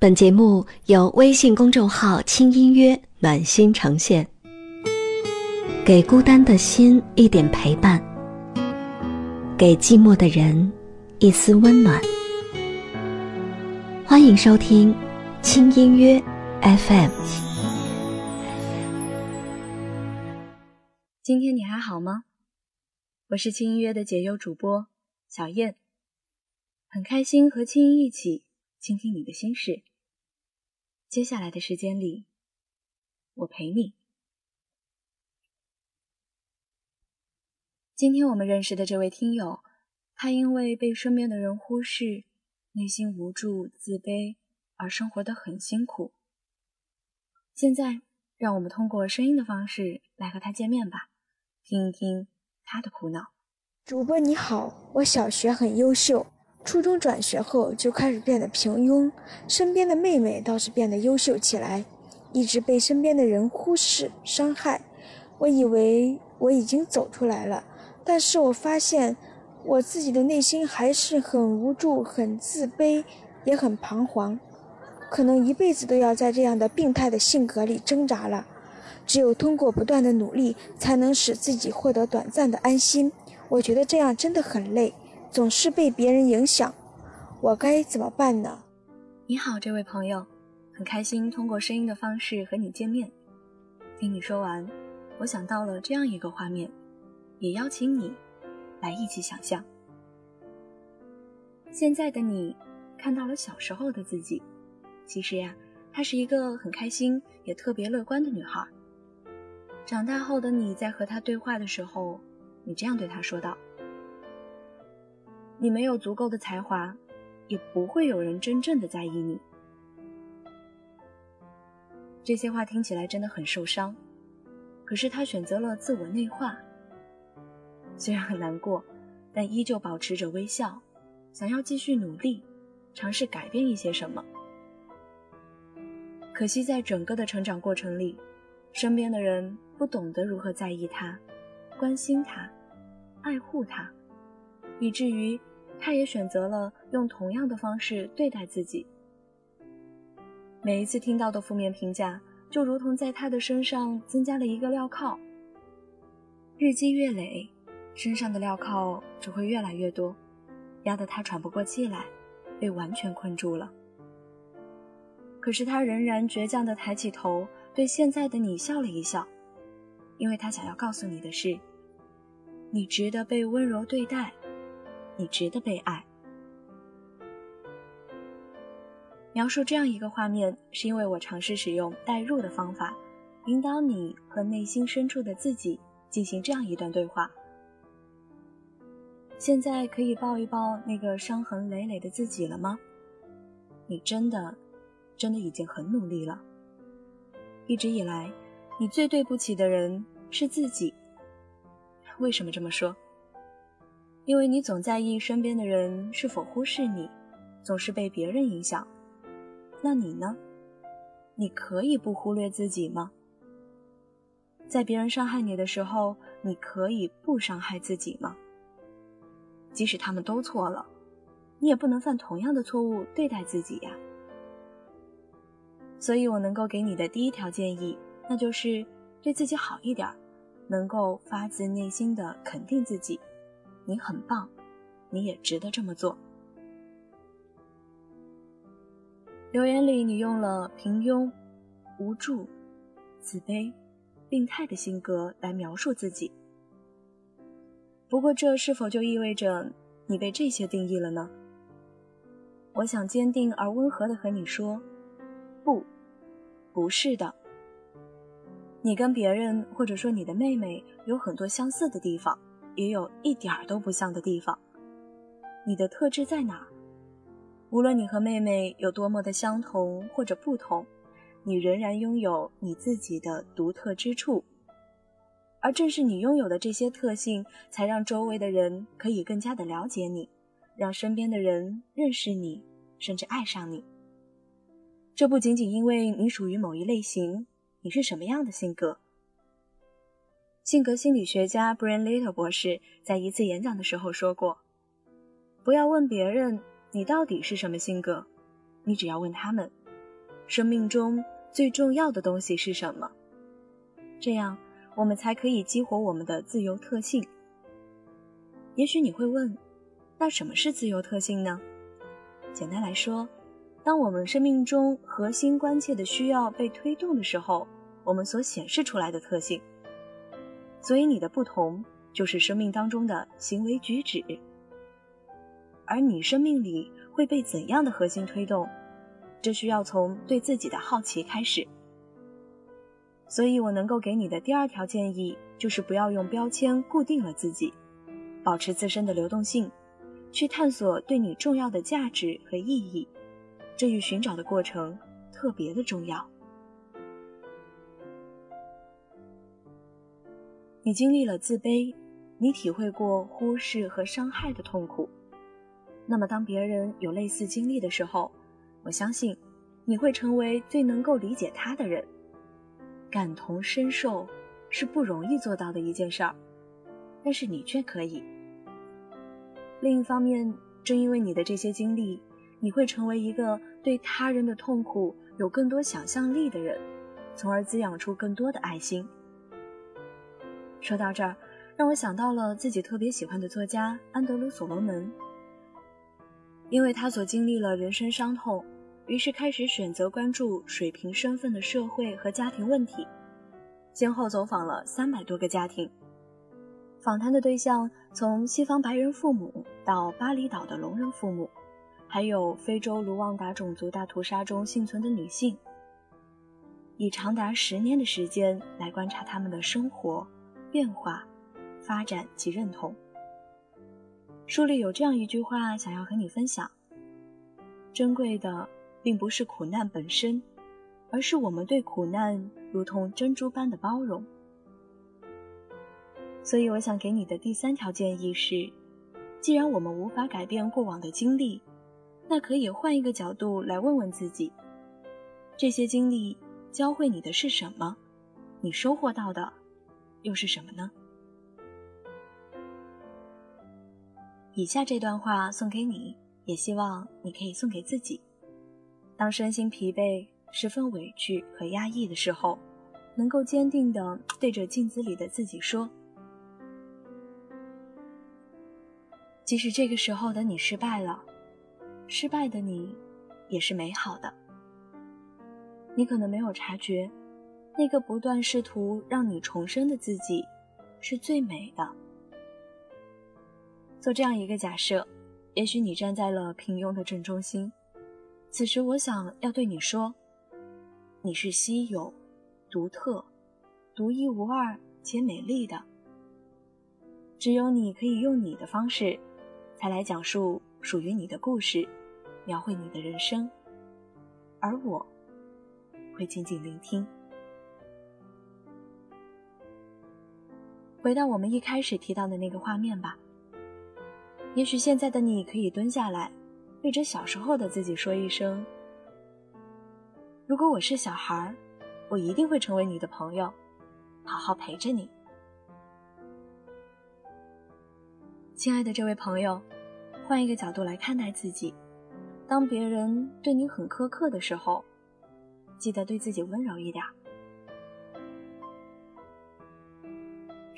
本节目由微信公众号“轻音乐”暖心呈现，给孤单的心一点陪伴，给寂寞的人一丝温暖。欢迎收听“轻音乐 FM”。今天你还好吗？我是轻音乐的解忧主播小燕，很开心和青音一起倾听你的心事。接下来的时间里，我陪你。今天我们认识的这位听友，他因为被身边的人忽视，内心无助、自卑，而生活的很辛苦。现在，让我们通过声音的方式来和他见面吧，听一听。他的苦恼。主播你好，我小学很优秀，初中转学后就开始变得平庸。身边的妹妹倒是变得优秀起来，一直被身边的人忽视伤害。我以为我已经走出来了，但是我发现我自己的内心还是很无助、很自卑，也很彷徨。可能一辈子都要在这样的病态的性格里挣扎了。只有通过不断的努力，才能使自己获得短暂的安心。我觉得这样真的很累，总是被别人影响。我该怎么办呢？你好，这位朋友，很开心通过声音的方式和你见面。听你说完，我想到了这样一个画面，也邀请你来一起想象。现在的你看到了小时候的自己，其实呀，她是一个很开心也特别乐观的女孩。长大后的你在和她对话的时候，你这样对她说道：“你没有足够的才华，也不会有人真正的在意你。”这些话听起来真的很受伤，可是他选择了自我内化。虽然很难过，但依旧保持着微笑，想要继续努力，尝试改变一些什么。可惜在整个的成长过程里，身边的人。不懂得如何在意他、关心他、爱护他，以至于他也选择了用同样的方式对待自己。每一次听到的负面评价，就如同在他的身上增加了一个镣铐。日积月累，身上的镣铐只会越来越多，压得他喘不过气来，被完全困住了。可是他仍然倔强地抬起头，对现在的你笑了一笑。因为他想要告诉你的是，你值得被温柔对待，你值得被爱。描述这样一个画面，是因为我尝试使用代入的方法，引导你和内心深处的自己进行这样一段对话。现在可以抱一抱那个伤痕累累的自己了吗？你真的，真的已经很努力了。一直以来。你最对不起的人是自己。为什么这么说？因为你总在意身边的人是否忽视你，总是被别人影响。那你呢？你可以不忽略自己吗？在别人伤害你的时候，你可以不伤害自己吗？即使他们都错了，你也不能犯同样的错误对待自己呀。所以我能够给你的第一条建议。那就是对自己好一点，能够发自内心的肯定自己，你很棒，你也值得这么做。留言里你用了平庸、无助、自卑、病态的性格来描述自己。不过这是否就意味着你被这些定义了呢？我想坚定而温和的和你说，不，不是的。你跟别人，或者说你的妹妹，有很多相似的地方，也有一点儿都不像的地方。你的特质在哪儿？无论你和妹妹有多么的相同或者不同，你仍然拥有你自己的独特之处。而正是你拥有的这些特性，才让周围的人可以更加的了解你，让身边的人认识你，甚至爱上你。这不仅仅因为你属于某一类型。你是什么样的性格？性格心理学家 Brian Little 博士在一次演讲的时候说过：“不要问别人你到底是什么性格，你只要问他们生命中最重要的东西是什么，这样我们才可以激活我们的自由特性。也许你会问，那什么是自由特性呢？简单来说，当我们生命中核心关切的需要被推动的时候，我们所显示出来的特性。所以你的不同就是生命当中的行为举止，而你生命里会被怎样的核心推动？这需要从对自己的好奇开始，所以我能够给你的第二条建议就是不要用标签固定了自己，保持自身的流动性，去探索对你重要的价值和意义。这与寻找的过程特别的重要。你经历了自卑，你体会过忽视和伤害的痛苦，那么当别人有类似经历的时候，我相信，你会成为最能够理解他的人。感同身受是不容易做到的一件事儿，但是你却可以。另一方面，正因为你的这些经历，你会成为一个对他人的痛苦有更多想象力的人，从而滋养出更多的爱心。说到这儿，让我想到了自己特别喜欢的作家安德鲁·所罗门。因为他所经历了人生伤痛，于是开始选择关注水平身份的社会和家庭问题，先后走访了三百多个家庭，访谈的对象从西方白人父母到巴厘岛的聋人父母，还有非洲卢旺达种族大屠杀中幸存的女性，以长达十年的时间来观察他们的生活、变化、发展及认同。书里有这样一句话，想要和你分享：珍贵的并不是苦难本身，而是我们对苦难如同珍珠般的包容。所以，我想给你的第三条建议是：既然我们无法改变过往的经历，那可以换一个角度来问问自己，这些经历教会你的是什么？你收获到的又是什么呢？以下这段话送给你，也希望你可以送给自己。当身心疲惫、十分委屈和压抑的时候，能够坚定地对着镜子里的自己说：“即使这个时候的你失败了，失败的你也是美好的。你可能没有察觉，那个不断试图让你重生的自己，是最美的。”做这样一个假设，也许你站在了平庸的正中心。此时，我想要对你说：你是稀有、独特、独一无二且美丽的。只有你可以用你的方式，才来讲述属于你的故事，描绘你的人生。而我，会静静聆听。回到我们一开始提到的那个画面吧。也许现在的你可以蹲下来，对着小时候的自己说一声：“如果我是小孩，我一定会成为你的朋友，好好陪着你。”亲爱的这位朋友，换一个角度来看待自己，当别人对你很苛刻的时候，记得对自己温柔一点。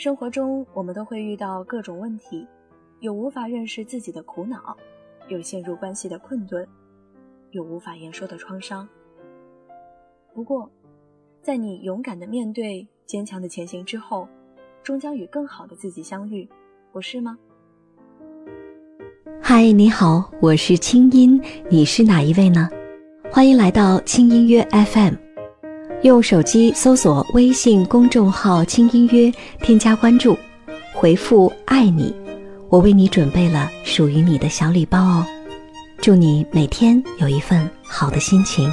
生活中，我们都会遇到各种问题。有无法认识自己的苦恼，有陷入关系的困顿，有无法言说的创伤。不过，在你勇敢的面对、坚强的前行之后，终将与更好的自己相遇，不是吗？嗨，你好，我是清音，你是哪一位呢？欢迎来到清音乐 FM，用手机搜索微信公众号“轻音乐”，添加关注，回复“爱你”。我为你准备了属于你的小礼包哦，祝你每天有一份好的心情。